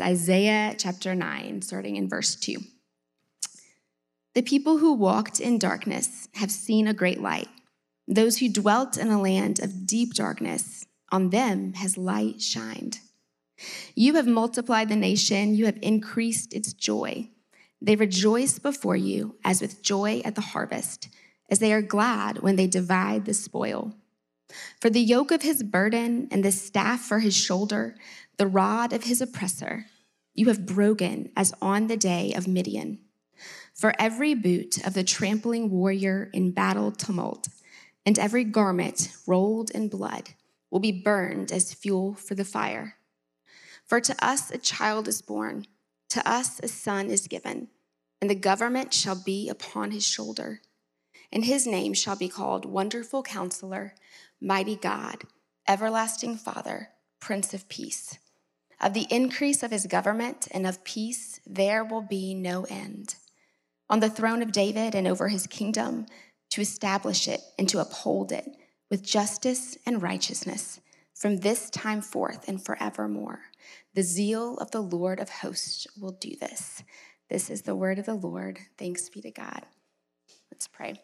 It's Isaiah chapter 9, starting in verse 2. The people who walked in darkness have seen a great light. Those who dwelt in a land of deep darkness, on them has light shined. You have multiplied the nation, you have increased its joy. They rejoice before you as with joy at the harvest, as they are glad when they divide the spoil. For the yoke of his burden and the staff for his shoulder, the rod of his oppressor, you have broken as on the day of Midian. For every boot of the trampling warrior in battle tumult, and every garment rolled in blood, will be burned as fuel for the fire. For to us a child is born, to us a son is given, and the government shall be upon his shoulder. And his name shall be called Wonderful Counselor, Mighty God, Everlasting Father, Prince of Peace. Of the increase of his government and of peace, there will be no end. On the throne of David and over his kingdom, to establish it and to uphold it with justice and righteousness from this time forth and forevermore. The zeal of the Lord of hosts will do this. This is the word of the Lord. Thanks be to God. Let's pray.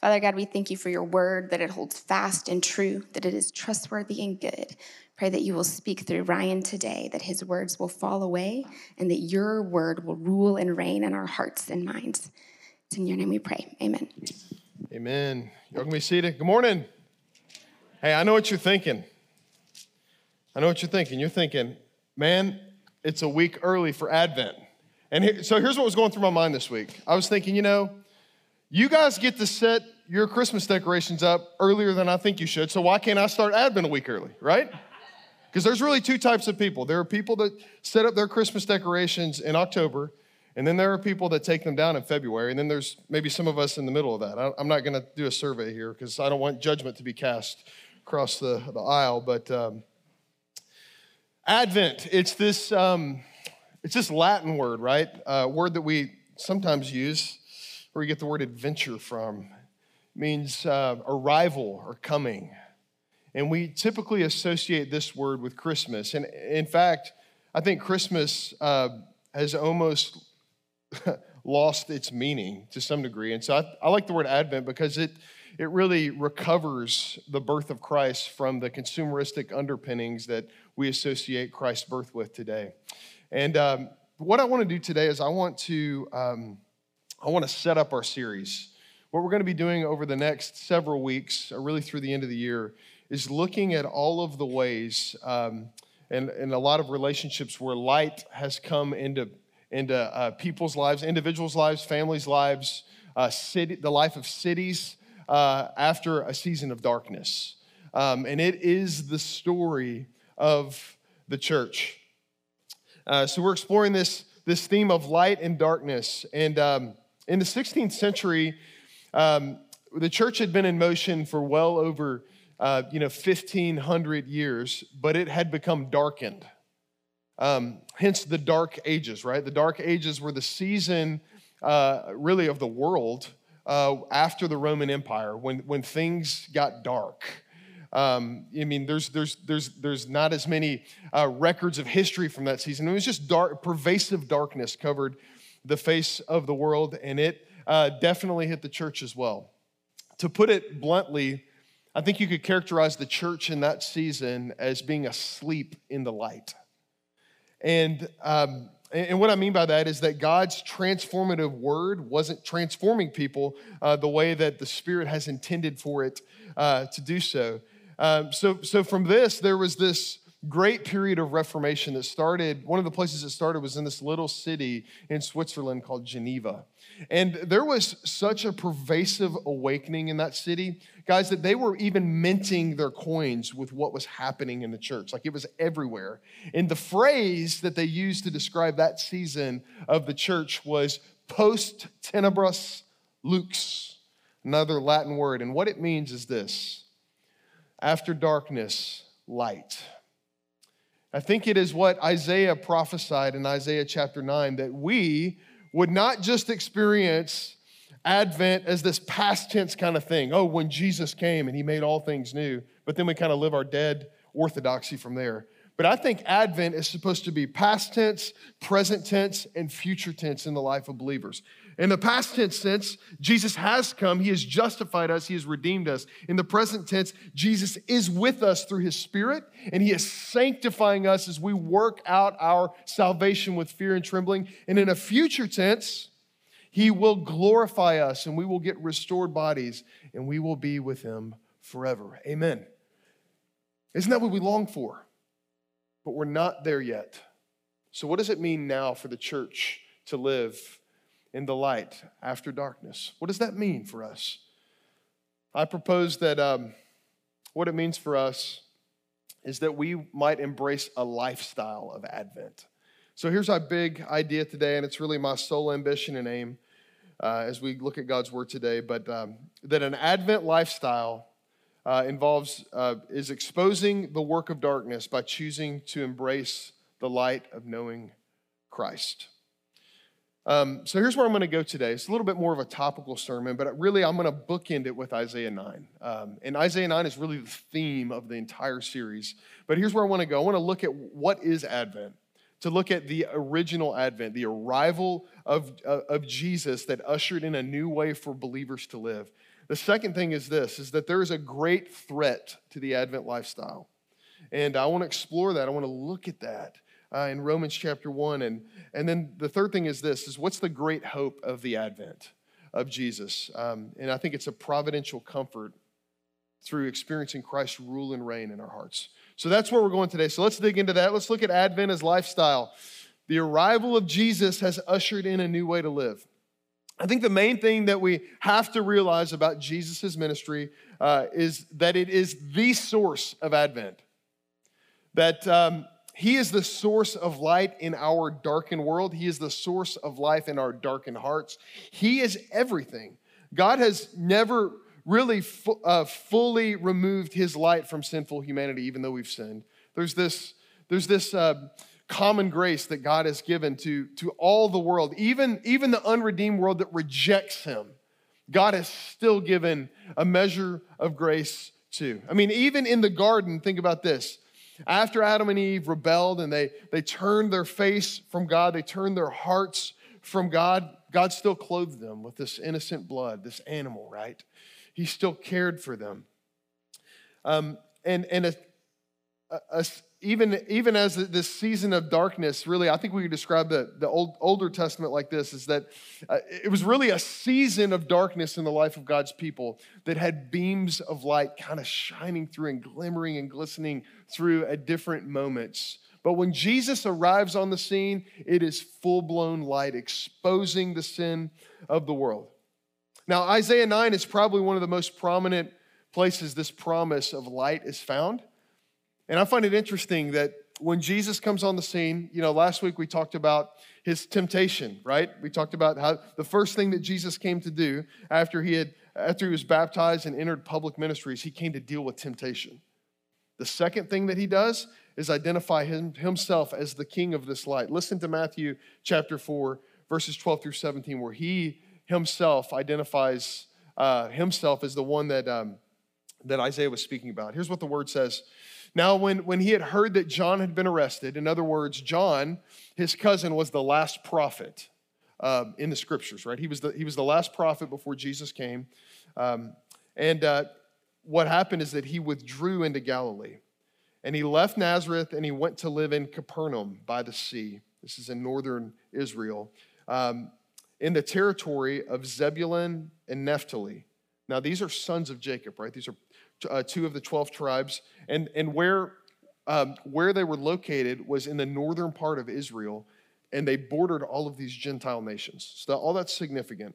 Father God, we thank you for your word, that it holds fast and true, that it is trustworthy and good. Pray that you will speak through Ryan today, that his words will fall away, and that your word will rule and reign in our hearts and minds. It's in your name we pray. Amen. Amen. Going to be seated. Good morning. Hey, I know what you're thinking. I know what you're thinking. You're thinking, man, it's a week early for Advent. And here, so here's what was going through my mind this week. I was thinking, you know, you guys get to set your Christmas decorations up earlier than I think you should. So why can't I start Advent a week early, right? Because there's really two types of people. There are people that set up their Christmas decorations in October, and then there are people that take them down in February, and then there's maybe some of us in the middle of that. I'm not going to do a survey here because I don't want judgment to be cast across the, the aisle, but um, Advent, it's this, um, it's this Latin word, right? Uh, word that we sometimes use, where we get the word adventure from. It means uh, arrival or coming. And we typically associate this word with Christmas. And in fact, I think Christmas uh, has almost lost its meaning to some degree. And so I, I like the word Advent because it, it really recovers the birth of Christ from the consumeristic underpinnings that we associate Christ's birth with today. And um, what I want to do today is I want to um, I want to set up our series. What we're going to be doing over the next several weeks, or really through the end of the year, is looking at all of the ways um, and, and a lot of relationships where light has come into into uh, people's lives, individuals' lives, families' lives, uh, city, the life of cities uh, after a season of darkness. Um, and it is the story of the church. Uh, so we're exploring this, this theme of light and darkness. And um, in the 16th century, um, the church had been in motion for well over uh, you know 1500 years but it had become darkened. Um, hence the dark ages right? The dark ages were the season uh, really of the world uh, after the roman empire when, when things got dark. Um, I mean, there's, there's, there's, there's not as many uh, records of history from that season. It was just dark, pervasive darkness covered the face of the world, and it uh, definitely hit the church as well. To put it bluntly, I think you could characterize the church in that season as being asleep in the light. And, um, and what I mean by that is that God's transformative word wasn't transforming people uh, the way that the Spirit has intended for it uh, to do so. Um, so, so from this, there was this great period of reformation that started. One of the places it started was in this little city in Switzerland called Geneva. And there was such a pervasive awakening in that city, guys, that they were even minting their coins with what was happening in the church. Like it was everywhere. And the phrase that they used to describe that season of the church was post tenebras lux, another Latin word. And what it means is this after darkness, light. I think it is what Isaiah prophesied in Isaiah chapter 9 that we would not just experience Advent as this past tense kind of thing. Oh, when Jesus came and he made all things new, but then we kind of live our dead orthodoxy from there. But I think Advent is supposed to be past tense, present tense, and future tense in the life of believers. In the past tense sense, Jesus has come, He has justified us, He has redeemed us. In the present tense, Jesus is with us through His Spirit, and He is sanctifying us as we work out our salvation with fear and trembling. And in a future tense, He will glorify us, and we will get restored bodies, and we will be with Him forever. Amen. Isn't that what we long for? But we're not there yet. So, what does it mean now for the church to live? In the light after darkness. What does that mean for us? I propose that um, what it means for us is that we might embrace a lifestyle of Advent. So here's our big idea today, and it's really my sole ambition and aim uh, as we look at God's word today. But um, that an Advent lifestyle uh, involves uh, is exposing the work of darkness by choosing to embrace the light of knowing Christ. Um, so here's where I'm going to go today. It's a little bit more of a topical sermon, but really I'm going to bookend it with Isaiah 9. Um, and Isaiah 9 is really the theme of the entire series. But here's where I want to go I want to look at what is Advent, to look at the original Advent, the arrival of, uh, of Jesus that ushered in a new way for believers to live. The second thing is this, is that there is a great threat to the Advent lifestyle. And I want to explore that. I want to look at that uh, in Romans chapter 1. And, and then the third thing is this, is what's the great hope of the advent of Jesus? Um, and I think it's a providential comfort through experiencing Christ's rule and reign in our hearts. So that's where we're going today. So let's dig into that. Let's look at Advent as lifestyle. The arrival of Jesus has ushered in a new way to live. I think the main thing that we have to realize about Jesus' ministry uh, is that it is the source of Advent. That um, he is the source of light in our darkened world. He is the source of life in our darkened hearts. He is everything. God has never really fu- uh, fully removed his light from sinful humanity, even though we've sinned. There's this, there's this uh, common grace that God has given to, to all the world, even, even the unredeemed world that rejects him. God has still given a measure of grace to. I mean, even in the garden, think about this after Adam and Eve rebelled and they, they turned their face from God, they turned their hearts from God, God still clothed them with this innocent blood, this animal, right? He still cared for them. Um, and and a, a, even, even as this season of darkness, really, I think we could describe the, the Old, Older Testament like this is that uh, it was really a season of darkness in the life of God's people that had beams of light kind of shining through and glimmering and glistening through at different moments. But when Jesus arrives on the scene, it is full blown light, exposing the sin of the world. Now, Isaiah 9 is probably one of the most prominent places this promise of light is found. And I find it interesting that when Jesus comes on the scene, you know, last week we talked about his temptation, right? We talked about how the first thing that Jesus came to do after he had after he was baptized and entered public ministries, he came to deal with temptation. The second thing that he does is identify him, himself as the king of this light. Listen to Matthew chapter 4, verses 12 through 17, where he himself identifies uh, himself as the one that, um, that Isaiah was speaking about. Here's what the word says now, when, when he had heard that John had been arrested, in other words, John, his cousin, was the last prophet um, in the scriptures, right? He was the, he was the last prophet before Jesus came. Um, and uh, what happened is that he withdrew into Galilee. And he left Nazareth and he went to live in Capernaum by the sea. This is in northern Israel, um, in the territory of Zebulun and Naphtali. Now, these are sons of Jacob, right? These are uh, two of the 12 tribes. And, and where, um, where they were located was in the northern part of Israel, and they bordered all of these Gentile nations. So all that's significant.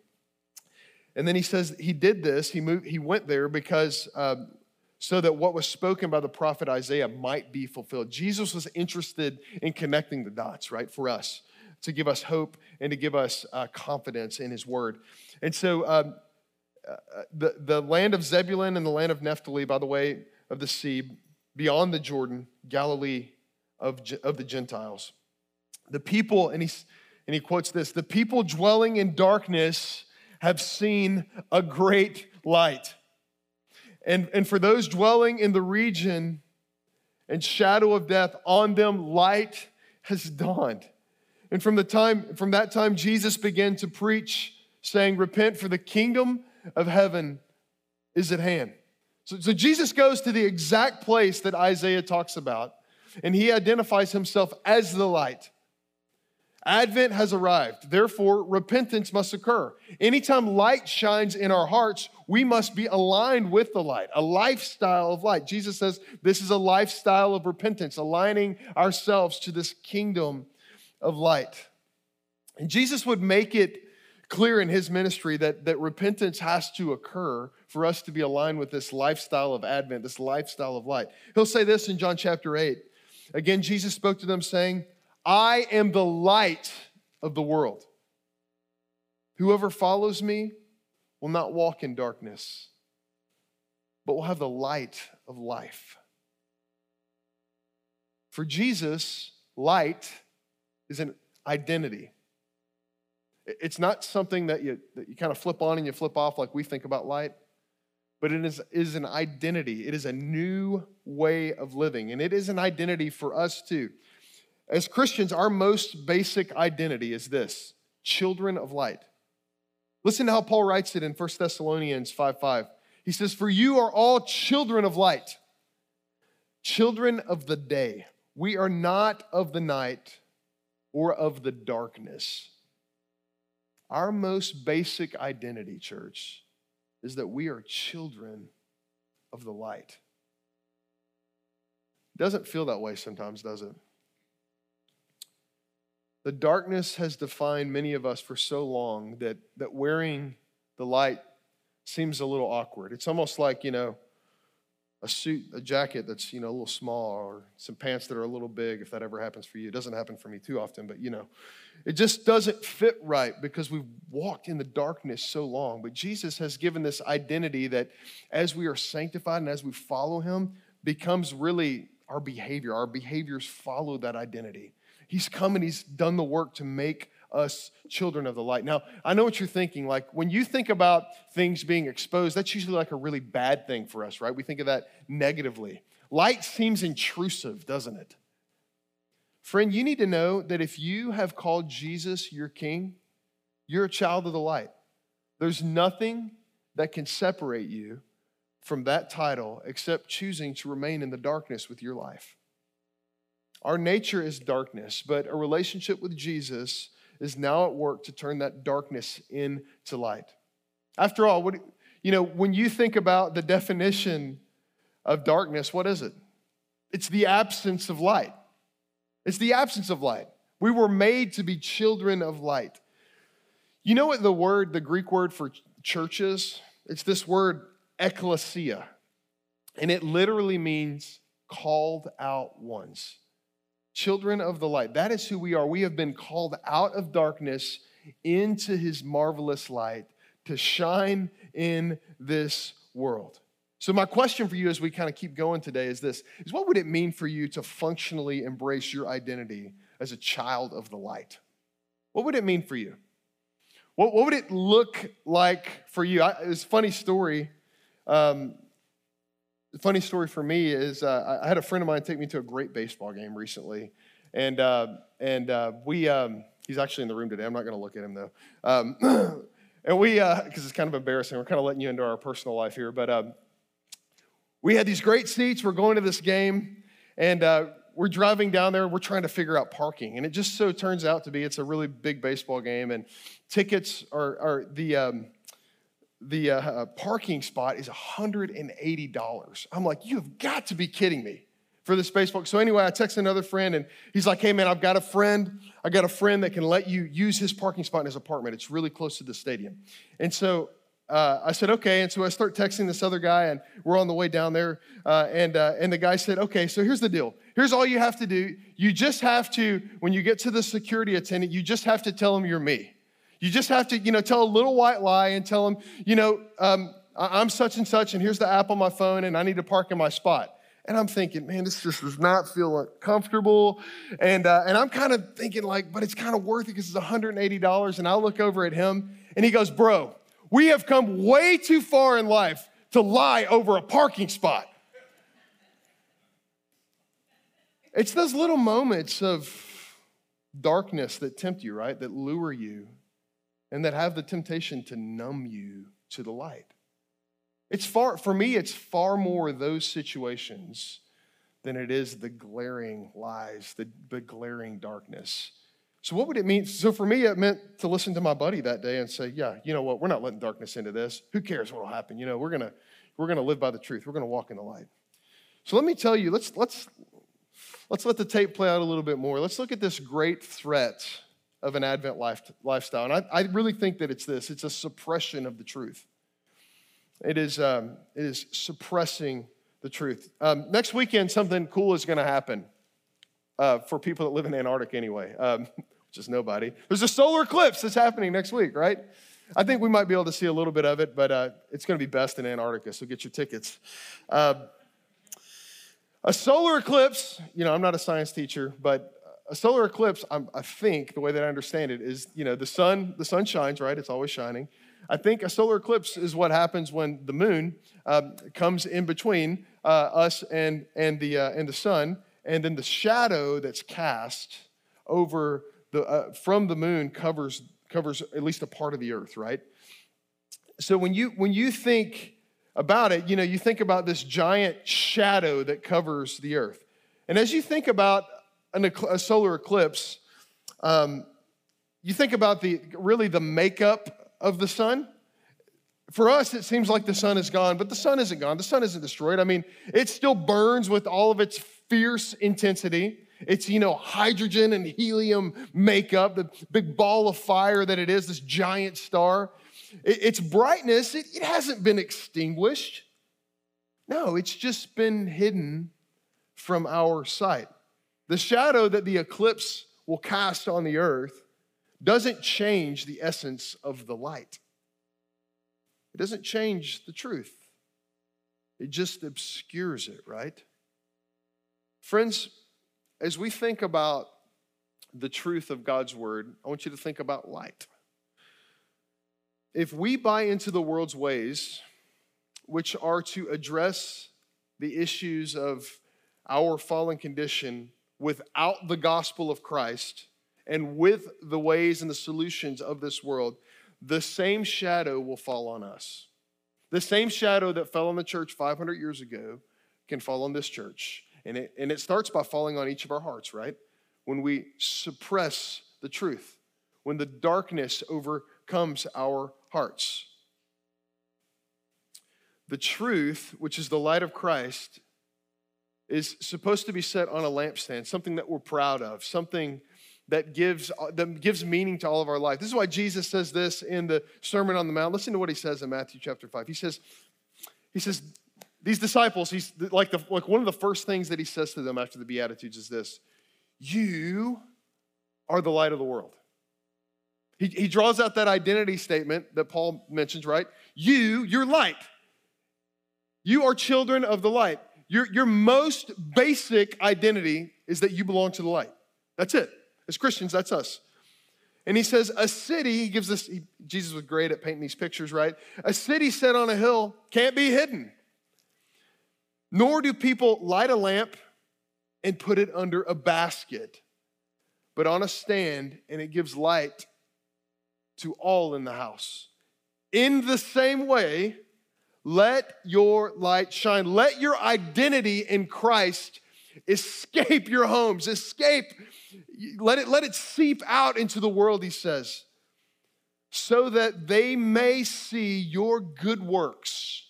And then he says he did this, he, moved, he went there because um, so that what was spoken by the prophet Isaiah might be fulfilled. Jesus was interested in connecting the dots, right, for us, to give us hope and to give us uh, confidence in his word. And so um, uh, the, the land of Zebulun and the land of Naphtali, by the way, of the sea, beyond the Jordan, Galilee of, of the Gentiles. The people, and, he's, and he quotes this the people dwelling in darkness have seen a great light. And, and for those dwelling in the region, and shadow of death on them, light has dawned. And from the time from that time Jesus began to preach saying repent for the kingdom of heaven is at hand. So, so Jesus goes to the exact place that Isaiah talks about and he identifies himself as the light. Advent has arrived. Therefore, repentance must occur. Anytime light shines in our hearts, we must be aligned with the light, a lifestyle of light. Jesus says this is a lifestyle of repentance, aligning ourselves to this kingdom of light. And Jesus would make it clear in his ministry that, that repentance has to occur for us to be aligned with this lifestyle of Advent, this lifestyle of light. He'll say this in John chapter 8. Again, Jesus spoke to them saying, I am the light of the world. Whoever follows me will not walk in darkness, but will have the light of life. For Jesus, light is an identity. It's not something that you, that you kind of flip on and you flip off like we think about light, but it is, is an identity. It is a new way of living, and it is an identity for us too. As Christians, our most basic identity is this children of light. Listen to how Paul writes it in 1 Thessalonians 5 5. He says, For you are all children of light, children of the day. We are not of the night or of the darkness. Our most basic identity, church, is that we are children of the light. Doesn't feel that way sometimes, does it? The darkness has defined many of us for so long that, that wearing the light seems a little awkward. It's almost like, you know, a suit, a jacket that's, you know, a little small or some pants that are a little big, if that ever happens for you. It doesn't happen for me too often, but, you know, it just doesn't fit right because we've walked in the darkness so long. But Jesus has given this identity that as we are sanctified and as we follow him, becomes really our behavior. Our behaviors follow that identity. He's come and he's done the work to make us children of the light. Now, I know what you're thinking. Like when you think about things being exposed, that's usually like a really bad thing for us, right? We think of that negatively. Light seems intrusive, doesn't it? Friend, you need to know that if you have called Jesus your king, you're a child of the light. There's nothing that can separate you from that title except choosing to remain in the darkness with your life. Our nature is darkness, but a relationship with Jesus is now at work to turn that darkness into light. After all, what, you know, when you think about the definition of darkness, what is it? It's the absence of light. It's the absence of light. We were made to be children of light. You know what the word, the Greek word for churches? It's this word ecclesia, and it literally means called out ones children of the light. That is who we are. We have been called out of darkness into his marvelous light to shine in this world. So my question for you as we kind of keep going today is this is what would it mean for you to functionally embrace your identity as a child of the light? What would it mean for you? What, what would it look like for you? I, it's a funny story. Um, funny story for me is uh, I had a friend of mine take me to a great baseball game recently, and uh, and uh, we um, he's actually in the room today. I'm not going to look at him though, um, and we because uh, it's kind of embarrassing. We're kind of letting you into our personal life here, but um, we had these great seats. We're going to this game, and uh, we're driving down there. We're trying to figure out parking, and it just so turns out to be it's a really big baseball game, and tickets are are the um, the uh, parking spot is $180. I'm like, you have got to be kidding me for the space So anyway, I text another friend and he's like, hey man, I've got a friend. I got a friend that can let you use his parking spot in his apartment. It's really close to the stadium. And so uh, I said, okay. And so I start texting this other guy, and we're on the way down there. Uh, and, uh, and the guy said, okay, so here's the deal. Here's all you have to do. You just have to, when you get to the security attendant, you just have to tell him you're me. You just have to, you know, tell a little white lie and tell them, you know, um, I'm such and such, and here's the app on my phone, and I need to park in my spot. And I'm thinking, man, this just does not feel comfortable. And, uh, and I'm kind of thinking, like, but it's kind of worth it because it's $180. And I look over at him, and he goes, bro, we have come way too far in life to lie over a parking spot. It's those little moments of darkness that tempt you, right? That lure you and that have the temptation to numb you to the light. It's far, for me, it's far more those situations than it is the glaring lies, the, the glaring darkness. So, what would it mean? So, for me, it meant to listen to my buddy that day and say, Yeah, you know what? We're not letting darkness into this. Who cares what will happen? You know, we're going to we're going to live by the truth. We're going to walk in the light. So, let me tell you, let's, let's, let's let the tape play out a little bit more. Let's look at this great threat of an Advent life, lifestyle. And I, I really think that it's this it's a suppression of the truth. It is, um, it is suppressing the truth. Um, next weekend, something cool is going to happen uh, for people that live in Antarctica anyway, um, which is nobody. There's a solar eclipse that's happening next week, right? I think we might be able to see a little bit of it, but uh, it's going to be best in Antarctica, so get your tickets. Uh, a solar eclipse, you know, I'm not a science teacher, but a solar eclipse, I'm, i think the way that I understand it is, you know, the sun, the sun shines, right? It's always shining. I think a solar eclipse is what happens when the moon um, comes in between uh, us and, and, the, uh, and the sun, and then the shadow that's cast over the, uh, from the moon covers, covers at least a part of the earth, right? So when you, when you think about it, you know, you think about this giant shadow that covers the earth. And as you think about an, a solar eclipse, um, you think about the really the makeup of the sun. For us, it seems like the sun is gone, but the sun isn't gone. The sun isn't destroyed. I mean, it still burns with all of its fierce intensity. It's, you know, hydrogen and helium makeup, the big ball of fire that it is, this giant star. Its brightness, it, it hasn't been extinguished. No, it's just been hidden from our sight. The shadow that the eclipse will cast on the earth doesn't change the essence of the light. It doesn't change the truth, it just obscures it, right? Friends, as we think about the truth of God's word, I want you to think about light. If we buy into the world's ways, which are to address the issues of our fallen condition without the gospel of Christ and with the ways and the solutions of this world, the same shadow will fall on us. The same shadow that fell on the church 500 years ago can fall on this church. And it, and it starts by falling on each of our hearts, right? When we suppress the truth, when the darkness overcomes our hearts. The truth, which is the light of Christ, is supposed to be set on a lampstand, something that we're proud of, something that gives, that gives meaning to all of our life. This is why Jesus says this in the Sermon on the Mount. Listen to what he says in Matthew chapter 5. He says, he says, these disciples, he's like, the, like one of the first things that he says to them after the Beatitudes is this You are the light of the world. He, he draws out that identity statement that Paul mentions, right? You, you're light. You are children of the light. Your, your most basic identity is that you belong to the light. That's it. As Christians, that's us. And he says, a city, he gives this, he, Jesus was great at painting these pictures, right? A city set on a hill can't be hidden. Nor do people light a lamp and put it under a basket, but on a stand, and it gives light to all in the house. In the same way, let your light shine. Let your identity in Christ escape your homes, escape, let it, let it seep out into the world, he says, so that they may see your good works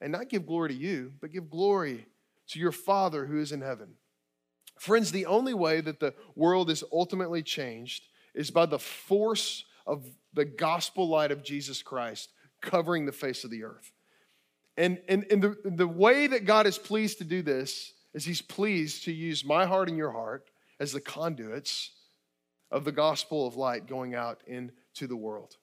and not give glory to you, but give glory to your Father who is in heaven. Friends, the only way that the world is ultimately changed is by the force of the gospel light of Jesus Christ covering the face of the earth. And, and, and the, the way that God is pleased to do this is He's pleased to use my heart and your heart as the conduits of the gospel of light going out into the world.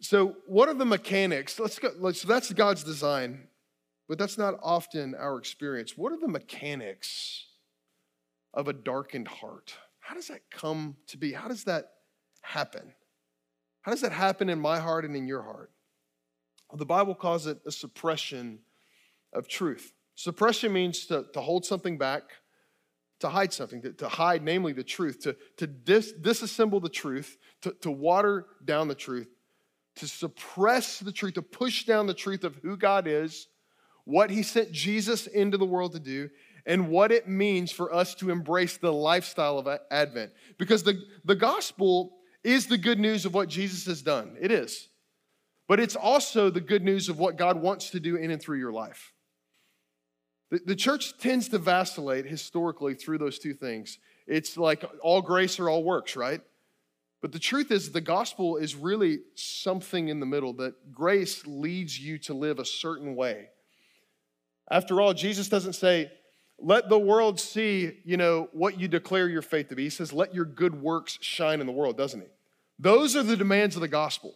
So, what are the mechanics? Let's go. Let's, so that's God's design, but that's not often our experience. What are the mechanics of a darkened heart? How does that come to be? How does that happen? How does that happen in my heart and in your heart? Well, the Bible calls it a suppression of truth. Suppression means to, to hold something back, to hide something, to, to hide, namely the truth, to, to dis, disassemble the truth, to, to water down the truth, to suppress the truth, to push down the truth of who God is, what He sent Jesus into the world to do, and what it means for us to embrace the lifestyle of Advent. Because the, the gospel is the good news of what Jesus has done. It is. But it's also the good news of what God wants to do in and through your life. The, the church tends to vacillate historically through those two things. It's like all grace or all works, right? But the truth is, the gospel is really something in the middle that grace leads you to live a certain way. After all, Jesus doesn't say, let the world see, you know, what you declare your faith to be. He says, let your good works shine in the world, doesn't he? Those are the demands of the gospel.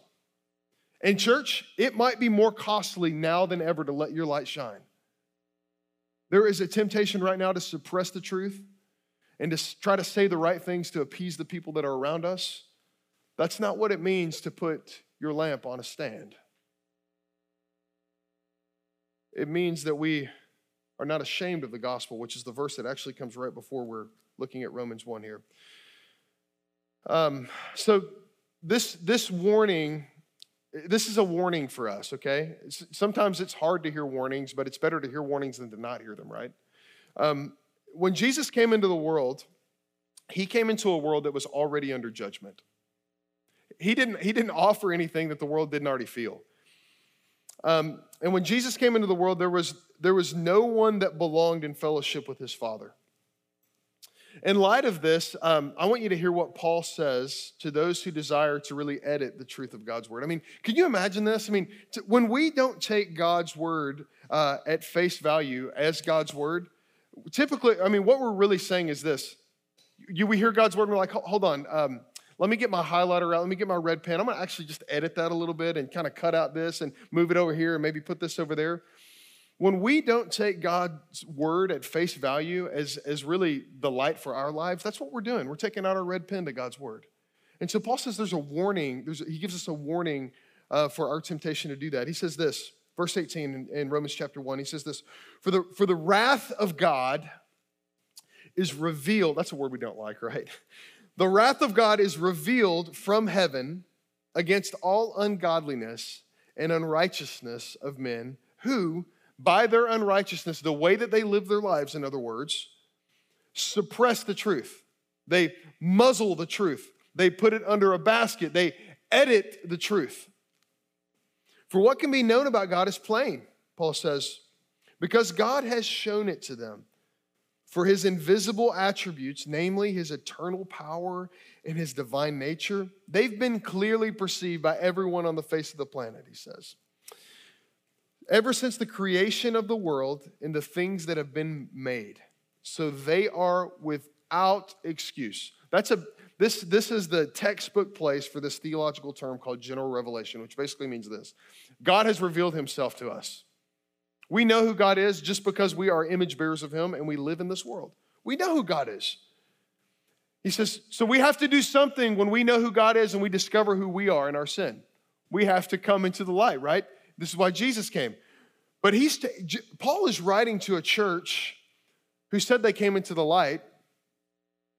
And church, it might be more costly now than ever to let your light shine. There is a temptation right now to suppress the truth and to try to say the right things to appease the people that are around us. That's not what it means to put your lamp on a stand. It means that we are not ashamed of the gospel, which is the verse that actually comes right before we're looking at Romans 1 here. Um, so, this, this warning this is a warning for us, okay? Sometimes it's hard to hear warnings, but it's better to hear warnings than to not hear them, right? Um, when Jesus came into the world, he came into a world that was already under judgment. He didn't, he didn't offer anything that the world didn't already feel. Um, and when Jesus came into the world, there was, there was no one that belonged in fellowship with his Father. In light of this, um, I want you to hear what Paul says to those who desire to really edit the truth of God's word. I mean, can you imagine this? I mean, t- when we don't take God's word uh, at face value as God's word, typically, I mean, what we're really saying is this. You, we hear God's word and we're like, hold on, um, let me get my highlighter out. Let me get my red pen. I'm going to actually just edit that a little bit and kind of cut out this and move it over here and maybe put this over there. When we don't take God's word at face value as, as really the light for our lives, that's what we're doing. We're taking out our red pen to God's word. And so Paul says there's a warning, there's he gives us a warning uh, for our temptation to do that. He says this, verse 18 in, in Romans chapter 1, he says this for the, for the wrath of God is revealed. That's a word we don't like, right? The wrath of God is revealed from heaven against all ungodliness and unrighteousness of men who, by their unrighteousness, the way that they live their lives, in other words, suppress the truth. They muzzle the truth. They put it under a basket. They edit the truth. For what can be known about God is plain, Paul says, because God has shown it to them. For his invisible attributes, namely his eternal power and his divine nature, they've been clearly perceived by everyone on the face of the planet, he says ever since the creation of the world and the things that have been made. So they are without excuse. That's a this this is the textbook place for this theological term called general revelation, which basically means this. God has revealed himself to us. We know who God is just because we are image bearers of him and we live in this world. We know who God is. He says, so we have to do something when we know who God is and we discover who we are in our sin. We have to come into the light, right? This is why Jesus came. But he's Paul is writing to a church who said they came into the light,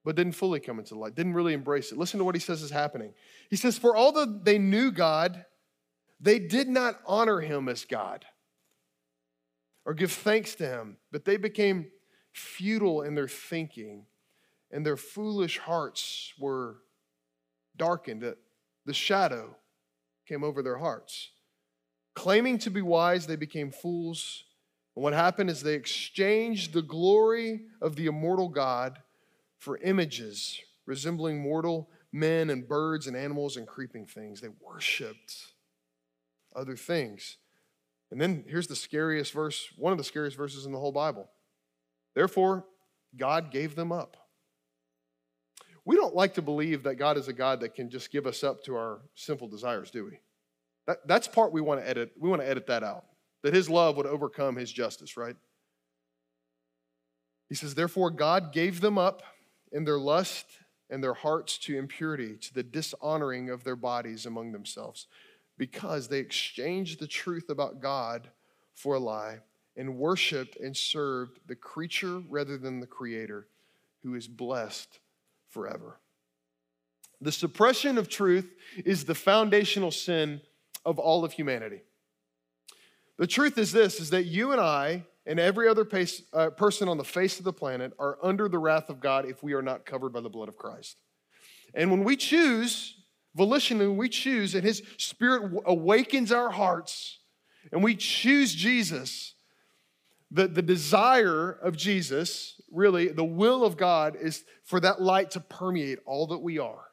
but didn't fully come into the light, didn't really embrace it. Listen to what he says is happening. He says, For although they knew God, they did not honor him as God or give thanks to him, but they became futile in their thinking, and their foolish hearts were darkened. The shadow came over their hearts. Claiming to be wise, they became fools. And what happened is they exchanged the glory of the immortal God for images resembling mortal men and birds and animals and creeping things. They worshiped other things. And then here's the scariest verse, one of the scariest verses in the whole Bible. Therefore, God gave them up. We don't like to believe that God is a God that can just give us up to our sinful desires, do we? That, that's part we want to edit. We want to edit that out. That his love would overcome his justice, right? He says, Therefore, God gave them up in their lust and their hearts to impurity, to the dishonoring of their bodies among themselves, because they exchanged the truth about God for a lie and worshiped and served the creature rather than the creator who is blessed forever. The suppression of truth is the foundational sin of all of humanity. The truth is this is that you and I and every other pace, uh, person on the face of the planet are under the wrath of God if we are not covered by the blood of Christ. And when we choose, volitionally, we choose, and His Spirit awakens our hearts, and we choose Jesus, the, the desire of Jesus, really, the will of God is for that light to permeate all that we are.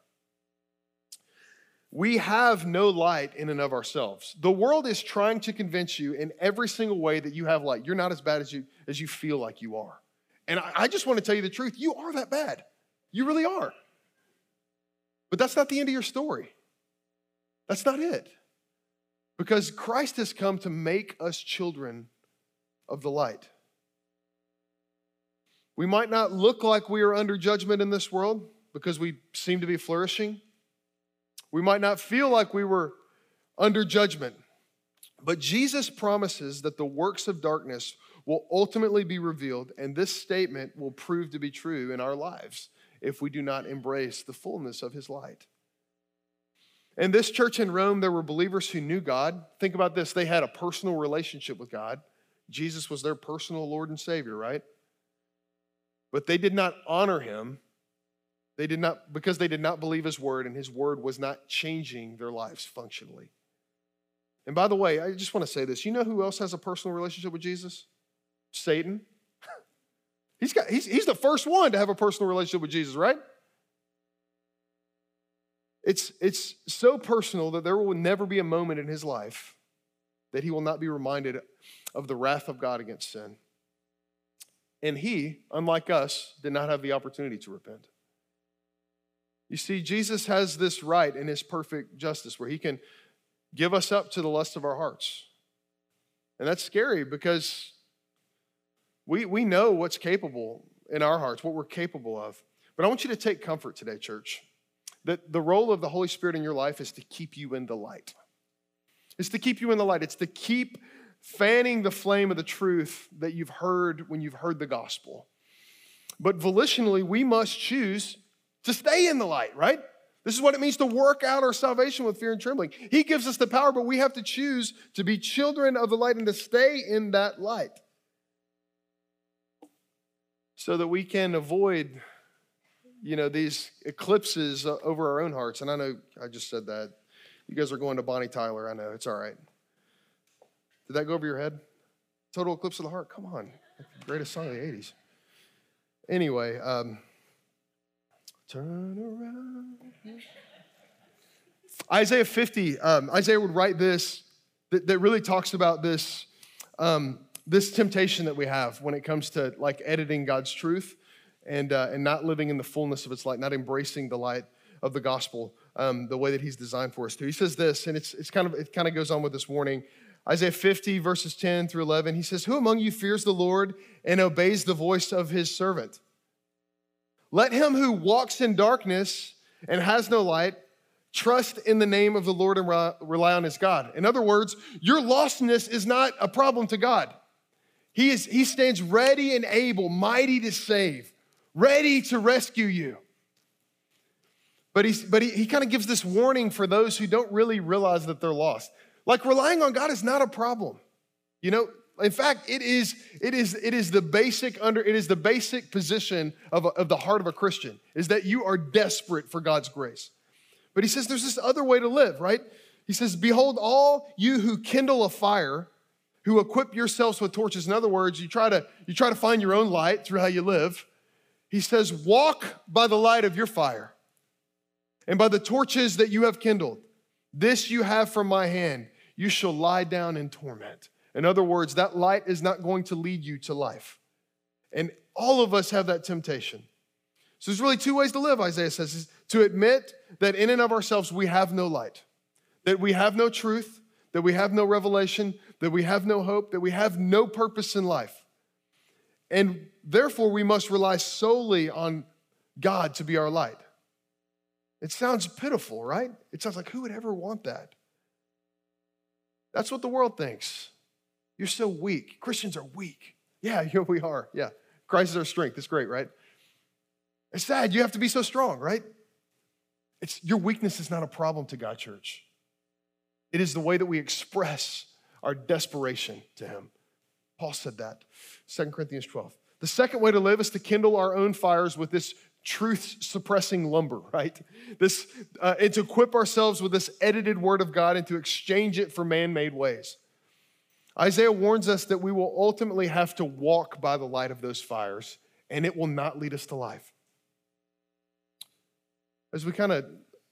We have no light in and of ourselves. The world is trying to convince you in every single way that you have light. You're not as bad as you, as you feel like you are. And I, I just want to tell you the truth. You are that bad. You really are. But that's not the end of your story. That's not it. Because Christ has come to make us children of the light. We might not look like we are under judgment in this world because we seem to be flourishing. We might not feel like we were under judgment. But Jesus promises that the works of darkness will ultimately be revealed, and this statement will prove to be true in our lives if we do not embrace the fullness of his light. In this church in Rome, there were believers who knew God. Think about this they had a personal relationship with God. Jesus was their personal Lord and Savior, right? But they did not honor him. They did not, because they did not believe his word, and his word was not changing their lives functionally. And by the way, I just want to say this. You know who else has a personal relationship with Jesus? Satan. He's, got, he's, he's the first one to have a personal relationship with Jesus, right? It's, it's so personal that there will never be a moment in his life that he will not be reminded of the wrath of God against sin. And he, unlike us, did not have the opportunity to repent. You see, Jesus has this right in his perfect justice where he can give us up to the lust of our hearts. And that's scary because we, we know what's capable in our hearts, what we're capable of. But I want you to take comfort today, church, that the role of the Holy Spirit in your life is to keep you in the light. It's to keep you in the light. It's to keep fanning the flame of the truth that you've heard when you've heard the gospel. But volitionally, we must choose to stay in the light, right? This is what it means to work out our salvation with fear and trembling. He gives us the power, but we have to choose to be children of the light and to stay in that light so that we can avoid you know these eclipses uh, over our own hearts. And i know i just said that. You guys are going to bonnie tyler i know. It's all right. Did that go over your head? Total eclipse of the heart. Come on. Greatest song of the 80s anyway um, turn around isaiah 50 um, isaiah would write this that, that really talks about this um, this temptation that we have when it comes to like editing God's truth and, uh, and not living in the fullness of its light, not embracing the light of the gospel um, the way that he's designed for us to. He says this, and it's, it's kind of, it kind of goes on with this warning. Isaiah 50, verses 10 through 11, he says, Who among you fears the Lord and obeys the voice of his servant? Let him who walks in darkness and has no light trust in the name of the Lord and rely on his God. In other words, your lostness is not a problem to God. He, is, he stands ready and able, mighty to save, ready to rescue you. But, he's, but he, he kind of gives this warning for those who don't really realize that they're lost. Like relying on God is not a problem. You know, in fact, it is, it is, it is the basic under, it is the basic position of, a, of the heart of a Christian, is that you are desperate for God's grace. But he says there's this other way to live, right? He says, Behold, all you who kindle a fire who equip yourselves with torches. In other words, you try to, you try to find your own light through how you live. He says, Walk by the light of your fire and by the torches that you have kindled. This you have from my hand. You shall lie down in torment. In other words, that light is not going to lead you to life. And all of us have that temptation. So there's really two ways to live, Isaiah says, is to admit that in and of ourselves we have no light, that we have no truth, that we have no revelation, that we have no hope, that we have no purpose in life. And therefore, we must rely solely on God to be our light. It sounds pitiful, right? It sounds like who would ever want that? That's what the world thinks. You're so weak. Christians are weak. Yeah, we are. Yeah. Christ is our strength. It's great, right? It's sad. You have to be so strong, right? It's, your weakness is not a problem to God, church. It is the way that we express our desperation to Him. Paul said that, 2 Corinthians 12. The second way to live is to kindle our own fires with this truth suppressing lumber, right? This, uh, and to equip ourselves with this edited word of God and to exchange it for man made ways. Isaiah warns us that we will ultimately have to walk by the light of those fires, and it will not lead us to life. As we kind of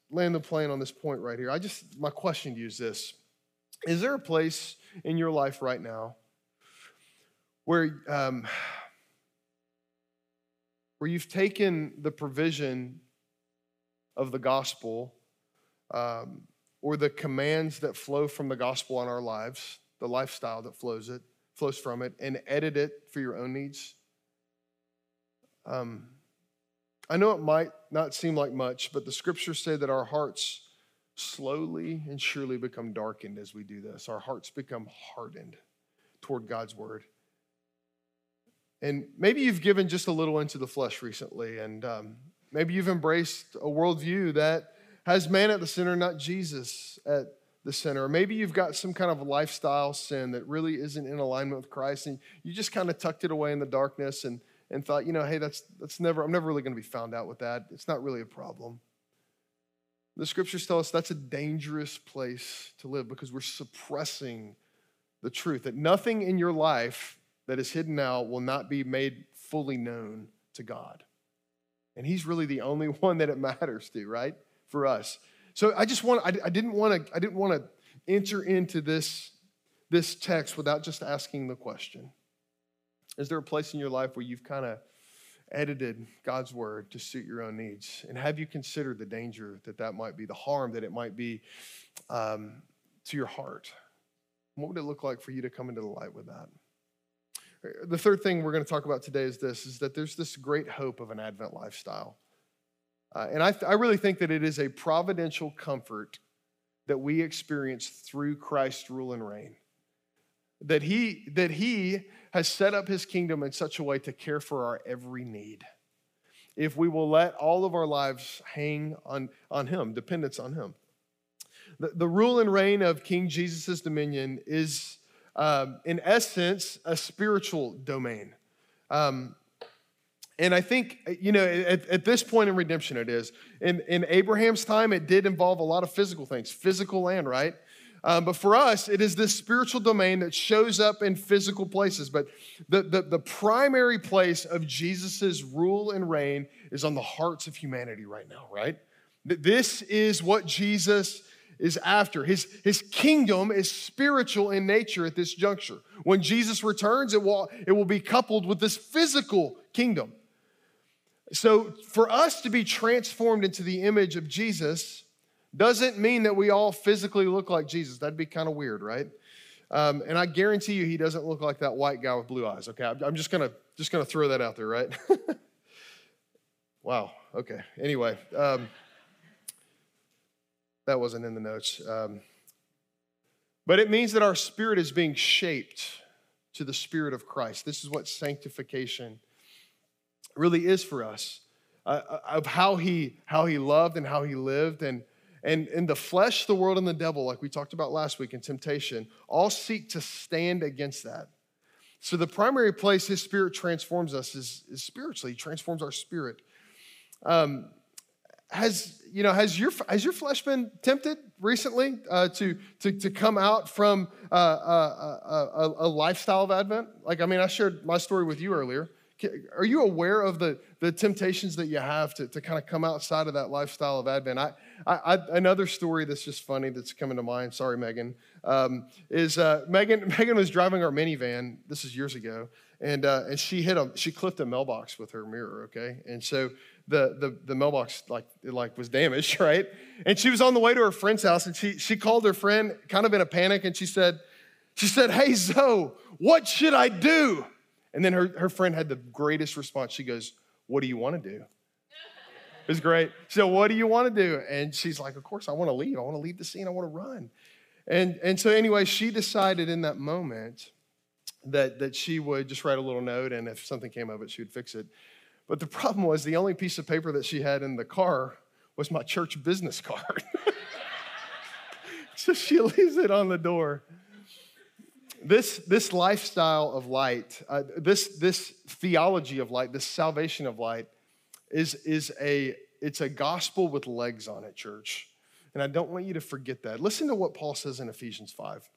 land the plane on this point right here, I just, my question to you is this Is there a place in your life right now where, um, where you've taken the provision of the gospel um, or the commands that flow from the gospel on our lives, the lifestyle that flows it, flows from it, and edit it for your own needs? Um, I know it might not seem like much, but the scriptures say that our hearts slowly and surely become darkened as we do this. Our hearts become hardened toward God's word. And maybe you've given just a little into the flesh recently, and um, maybe you've embraced a worldview that has man at the center, not Jesus at the sinner. Or maybe you've got some kind of lifestyle sin that really isn't in alignment with Christ, and you just kind of tucked it away in the darkness and, and thought, you know, hey, that's, that's never, I'm never really going to be found out with that. It's not really a problem. The scriptures tell us that's a dangerous place to live because we're suppressing the truth, that nothing in your life that is hidden now will not be made fully known to God. And He's really the only one that it matters to, right? For us. So I just want, I, I didn't want to, I didn't want to enter into this, this text without just asking the question. Is there a place in your life where you've kind of edited God's word to suit your own needs? And have you considered the danger that that might be, the harm that it might be um, to your heart? What would it look like for you to come into the light with that? The third thing we're going to talk about today is this is that there's this great hope of an Advent lifestyle. Uh, and I, th- I really think that it is a providential comfort that we experience through Christ's rule and reign. That he, that he has set up his kingdom in such a way to care for our every need. If we will let all of our lives hang on, on him, dependence on him. The, the rule and reign of King Jesus' dominion is um, in essence, a spiritual domain. Um, and I think, you know, at, at, this point in redemption, it is. In, in Abraham's time, it did involve a lot of physical things, physical land, right? Um, but for us, it is this spiritual domain that shows up in physical places. But the, the, the primary place of Jesus' rule and reign is on the hearts of humanity right now, right? This is what Jesus is after. His, his kingdom is spiritual in nature at this juncture. When Jesus returns, it will, it will be coupled with this physical kingdom. So, for us to be transformed into the image of Jesus doesn't mean that we all physically look like Jesus. That'd be kind of weird, right? Um, and I guarantee you, he doesn't look like that white guy with blue eyes. Okay, I'm just gonna just gonna throw that out there, right? wow. Okay. Anyway. Um, that wasn't in the notes. Um, but it means that our spirit is being shaped to the spirit of Christ. This is what sanctification really is for us uh, uh, of how he, how he loved and how he lived. And, and in the flesh, the world, and the devil, like we talked about last week in temptation, all seek to stand against that. So the primary place his spirit transforms us is, is spiritually, he transforms our spirit. Um, has you know has your has your flesh been tempted recently uh, to, to to come out from uh, uh, uh, a, a, lifestyle of Advent? Like I mean, I shared my story with you earlier. Are you aware of the the temptations that you have to, to kind of come outside of that lifestyle of Advent? I, I, I another story that's just funny that's coming to mind. Sorry, Megan. Um, is uh, Megan Megan was driving our minivan. This is years ago, and uh, and she hit a she clipped a mailbox with her mirror. Okay, and so the, the, the mailbox like, it like was damaged, right? And she was on the way to her friend's house and she, she called her friend kind of in a panic and she said, she said, hey, Zoe, what should I do? And then her, her friend had the greatest response. She goes, what do you want to do? It was great. She said, what do you want to do? And she's like, of course, I want to leave. I want to leave the scene. I want to run. And, and so anyway, she decided in that moment that, that she would just write a little note, and if something came of it, she would fix it. But the problem was the only piece of paper that she had in the car was my church business card. so she leaves it on the door. This, this lifestyle of light, uh, this, this theology of light, this salvation of light, is, is a, it's a gospel with legs on it, church. And I don't want you to forget that. Listen to what Paul says in Ephesians 5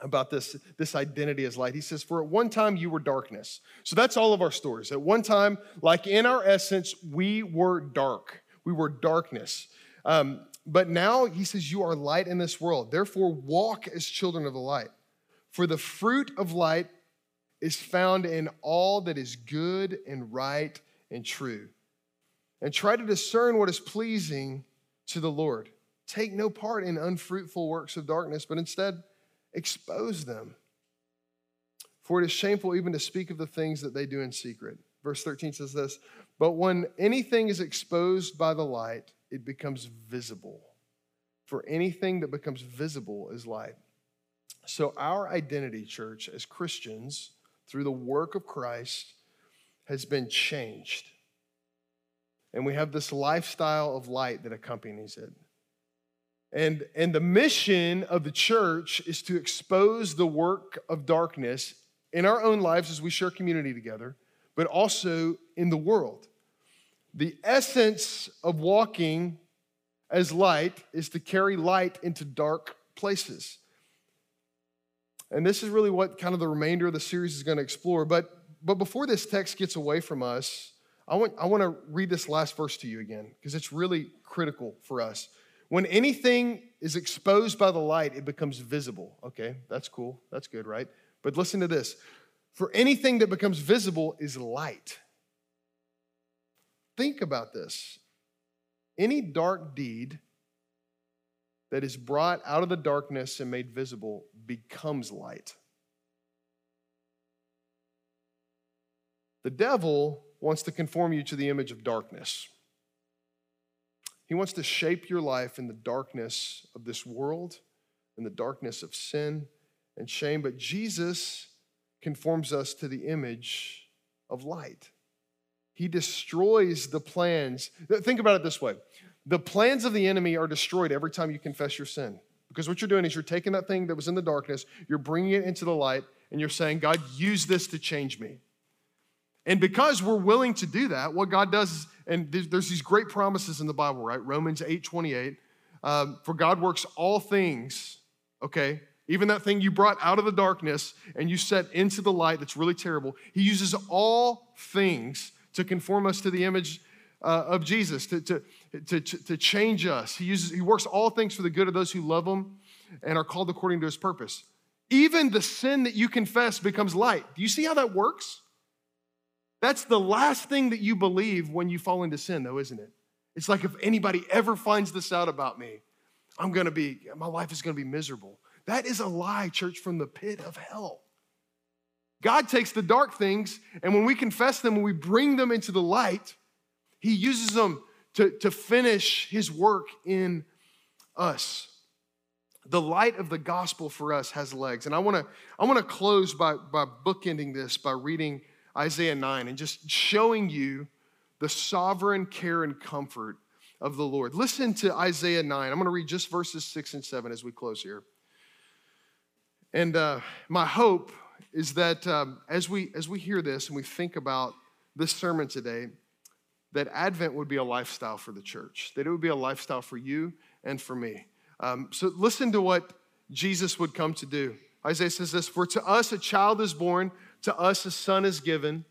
about this, this identity as light. He says, For at one time you were darkness. So that's all of our stories. At one time, like in our essence, we were dark. We were darkness. Um, but now he says, You are light in this world. Therefore, walk as children of the light. For the fruit of light is found in all that is good and right and true. And try to discern what is pleasing to the Lord. Take no part in unfruitful works of darkness, but instead, expose them. For it is shameful even to speak of the things that they do in secret. Verse 13 says this But when anything is exposed by the light, it becomes visible. For anything that becomes visible is light. So, our identity, church, as Christians, through the work of Christ, has been changed. And we have this lifestyle of light that accompanies it. And, and the mission of the church is to expose the work of darkness in our own lives as we share community together, but also in the world. The essence of walking as light is to carry light into dark places. And this is really what kind of the remainder of the series is going to explore. But, but before this text gets away from us, I want, I want to read this last verse to you again because it's really critical for us. When anything is exposed by the light, it becomes visible. Okay, that's cool. That's good, right? But listen to this for anything that becomes visible is light. Think about this. Any dark deed that is brought out of the darkness and made visible becomes light. The devil wants to conform you to the image of darkness. He wants to shape your life in the darkness of this world, in the darkness of sin and shame. But Jesus conforms us to the image of light. He destroys the plans. Think about it this way the plans of the enemy are destroyed every time you confess your sin. Because what you're doing is you're taking that thing that was in the darkness, you're bringing it into the light, and you're saying, God, use this to change me. And because we're willing to do that, what God does is, and there's these great promises in the Bible, right? Romans 8 28. Um, for God works all things, okay? Even that thing you brought out of the darkness and you set into the light that's really terrible, He uses all things to conform us to the image uh, of Jesus, to, to, to, to change us. He, uses, he works all things for the good of those who love Him and are called according to His purpose. Even the sin that you confess becomes light. Do you see how that works? That's the last thing that you believe when you fall into sin, though, isn't it? It's like if anybody ever finds this out about me, I'm gonna be, my life is gonna be miserable. That is a lie, church, from the pit of hell. God takes the dark things, and when we confess them, when we bring them into the light, He uses them to, to finish His work in us. The light of the gospel for us has legs. And I wanna, I wanna close by, by bookending this by reading Isaiah 9 and just showing you the sovereign care and comfort of the Lord. Listen to Isaiah 9. I'm going to read just verses 6 and 7 as we close here. And uh, my hope is that um, as, we, as we hear this and we think about this sermon today, that Advent would be a lifestyle for the church, that it would be a lifestyle for you and for me. Um, so listen to what Jesus would come to do. Isaiah says this For to us a child is born, to us a son is given,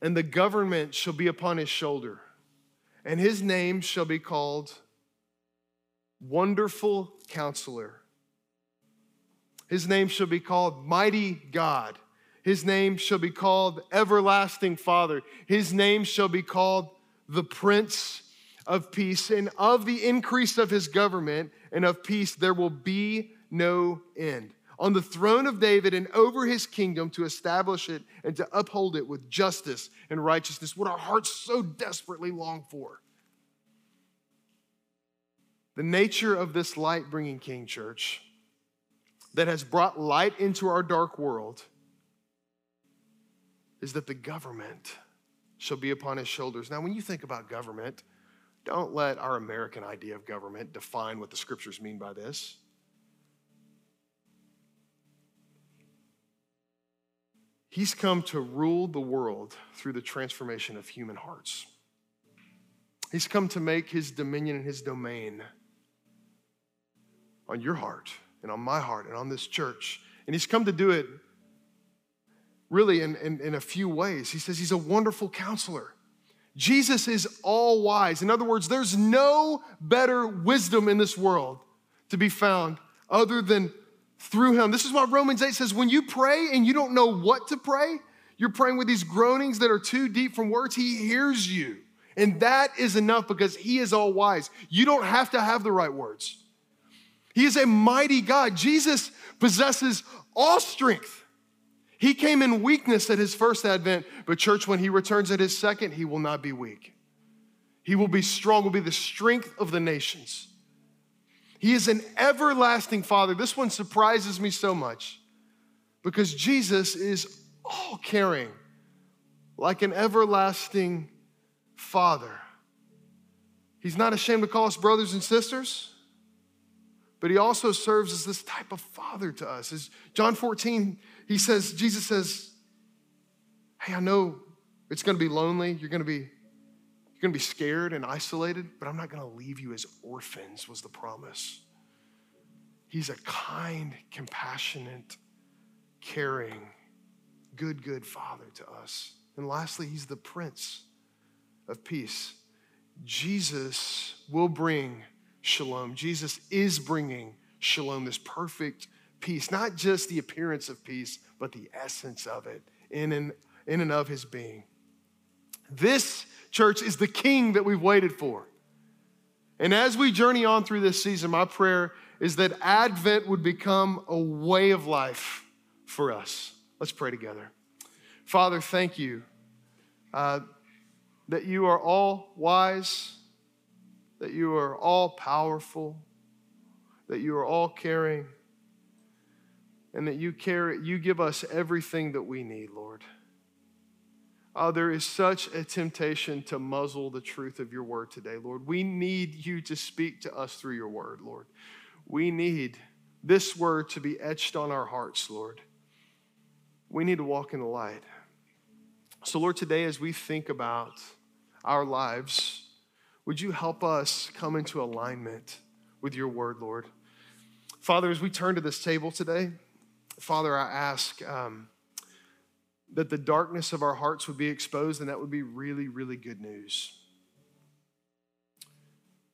and the government shall be upon his shoulder, and his name shall be called Wonderful Counselor. His name shall be called Mighty God. His name shall be called Everlasting Father. His name shall be called the Prince of Peace. And of the increase of his government and of peace, there will be no end on the throne of David and over his kingdom to establish it and to uphold it with justice and righteousness, what our hearts so desperately long for. The nature of this light bringing King Church, that has brought light into our dark world is that the government shall be upon his shoulders. Now, when you think about government, don't let our American idea of government define what the scriptures mean by this. He's come to rule the world through the transformation of human hearts. He's come to make his dominion and his domain on your heart and on my heart and on this church. And he's come to do it really in, in, in, a few ways. He says he's a wonderful counselor. Jesus is all wise. In other words, there's no better wisdom in this world to be found other than through him. This is why Romans 8 says when you pray and you don't know what to pray, you're praying with these groanings that are too deep from words, he hears you. And that is enough because he is all wise. You don't have to have the right words. He is a mighty God. Jesus possesses all strength. He came in weakness at his first advent, but church, when he returns at his second, he will not be weak. He will be strong, will be the strength of the nations. He is an everlasting father. This one surprises me so much because Jesus is all caring, like an everlasting father. He's not ashamed to call us brothers and sisters, but he also serves as this type of father to us. As John 14, he says, Jesus says, Hey, I know it's gonna be lonely, you're gonna be you're to be scared and isolated, but I'm not to leave you as orphans, was the promise. He's a kind, compassionate, caring, good, good father to us. And lastly, he's the prince of peace. Jesus will bring shalom. Jesus is bringing shalom, this perfect peace, not just the appearance of peace, but the essence of it in and, in and of his being. This church, is the king that we've waited for. And as we journey on through this season, my prayer is that Advent would become a way of life for us. Let's pray together. Father, thank you uh, that you are all wise, that you are all powerful, that you are all caring, and that you care, you give us everything that we need, Lord. Oh, there is such a temptation to muzzle the truth of your word today, Lord. We need you to speak to us through your word, Lord. We need this word to be etched on our hearts, Lord. We need to walk in the light. So, Lord, today as we think about our lives, would you help us come into alignment with your word, Lord? Father, as we turn to this table today, Father, I ask. Um, that the darkness of our hearts would be exposed, and that would be really, really good news.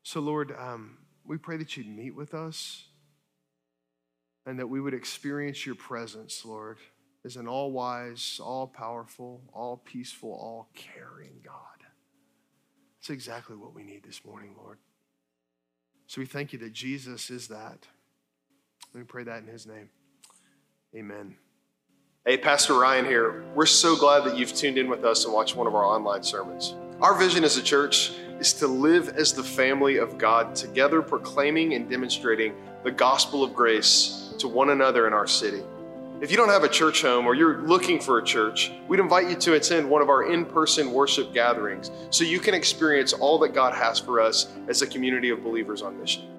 So, Lord, um, we pray that you'd meet with us and that we would experience your presence, Lord, as an all wise, all powerful, all peaceful, all caring God. That's exactly what we need this morning, Lord. So we thank you that Jesus is that. Me pray that in his name. Amen. Hey, Pastor Ryan here. We're so glad that you've tuned in with us and watched one of our online sermons. Our vision as a church is to live as the family of God, together proclaiming and demonstrating the gospel of grace to one another in our city. If you don't have a church home or you're looking for a church, we'd invite you to attend one of our in person worship gatherings so you can experience all that God has for us as a community of believers on mission.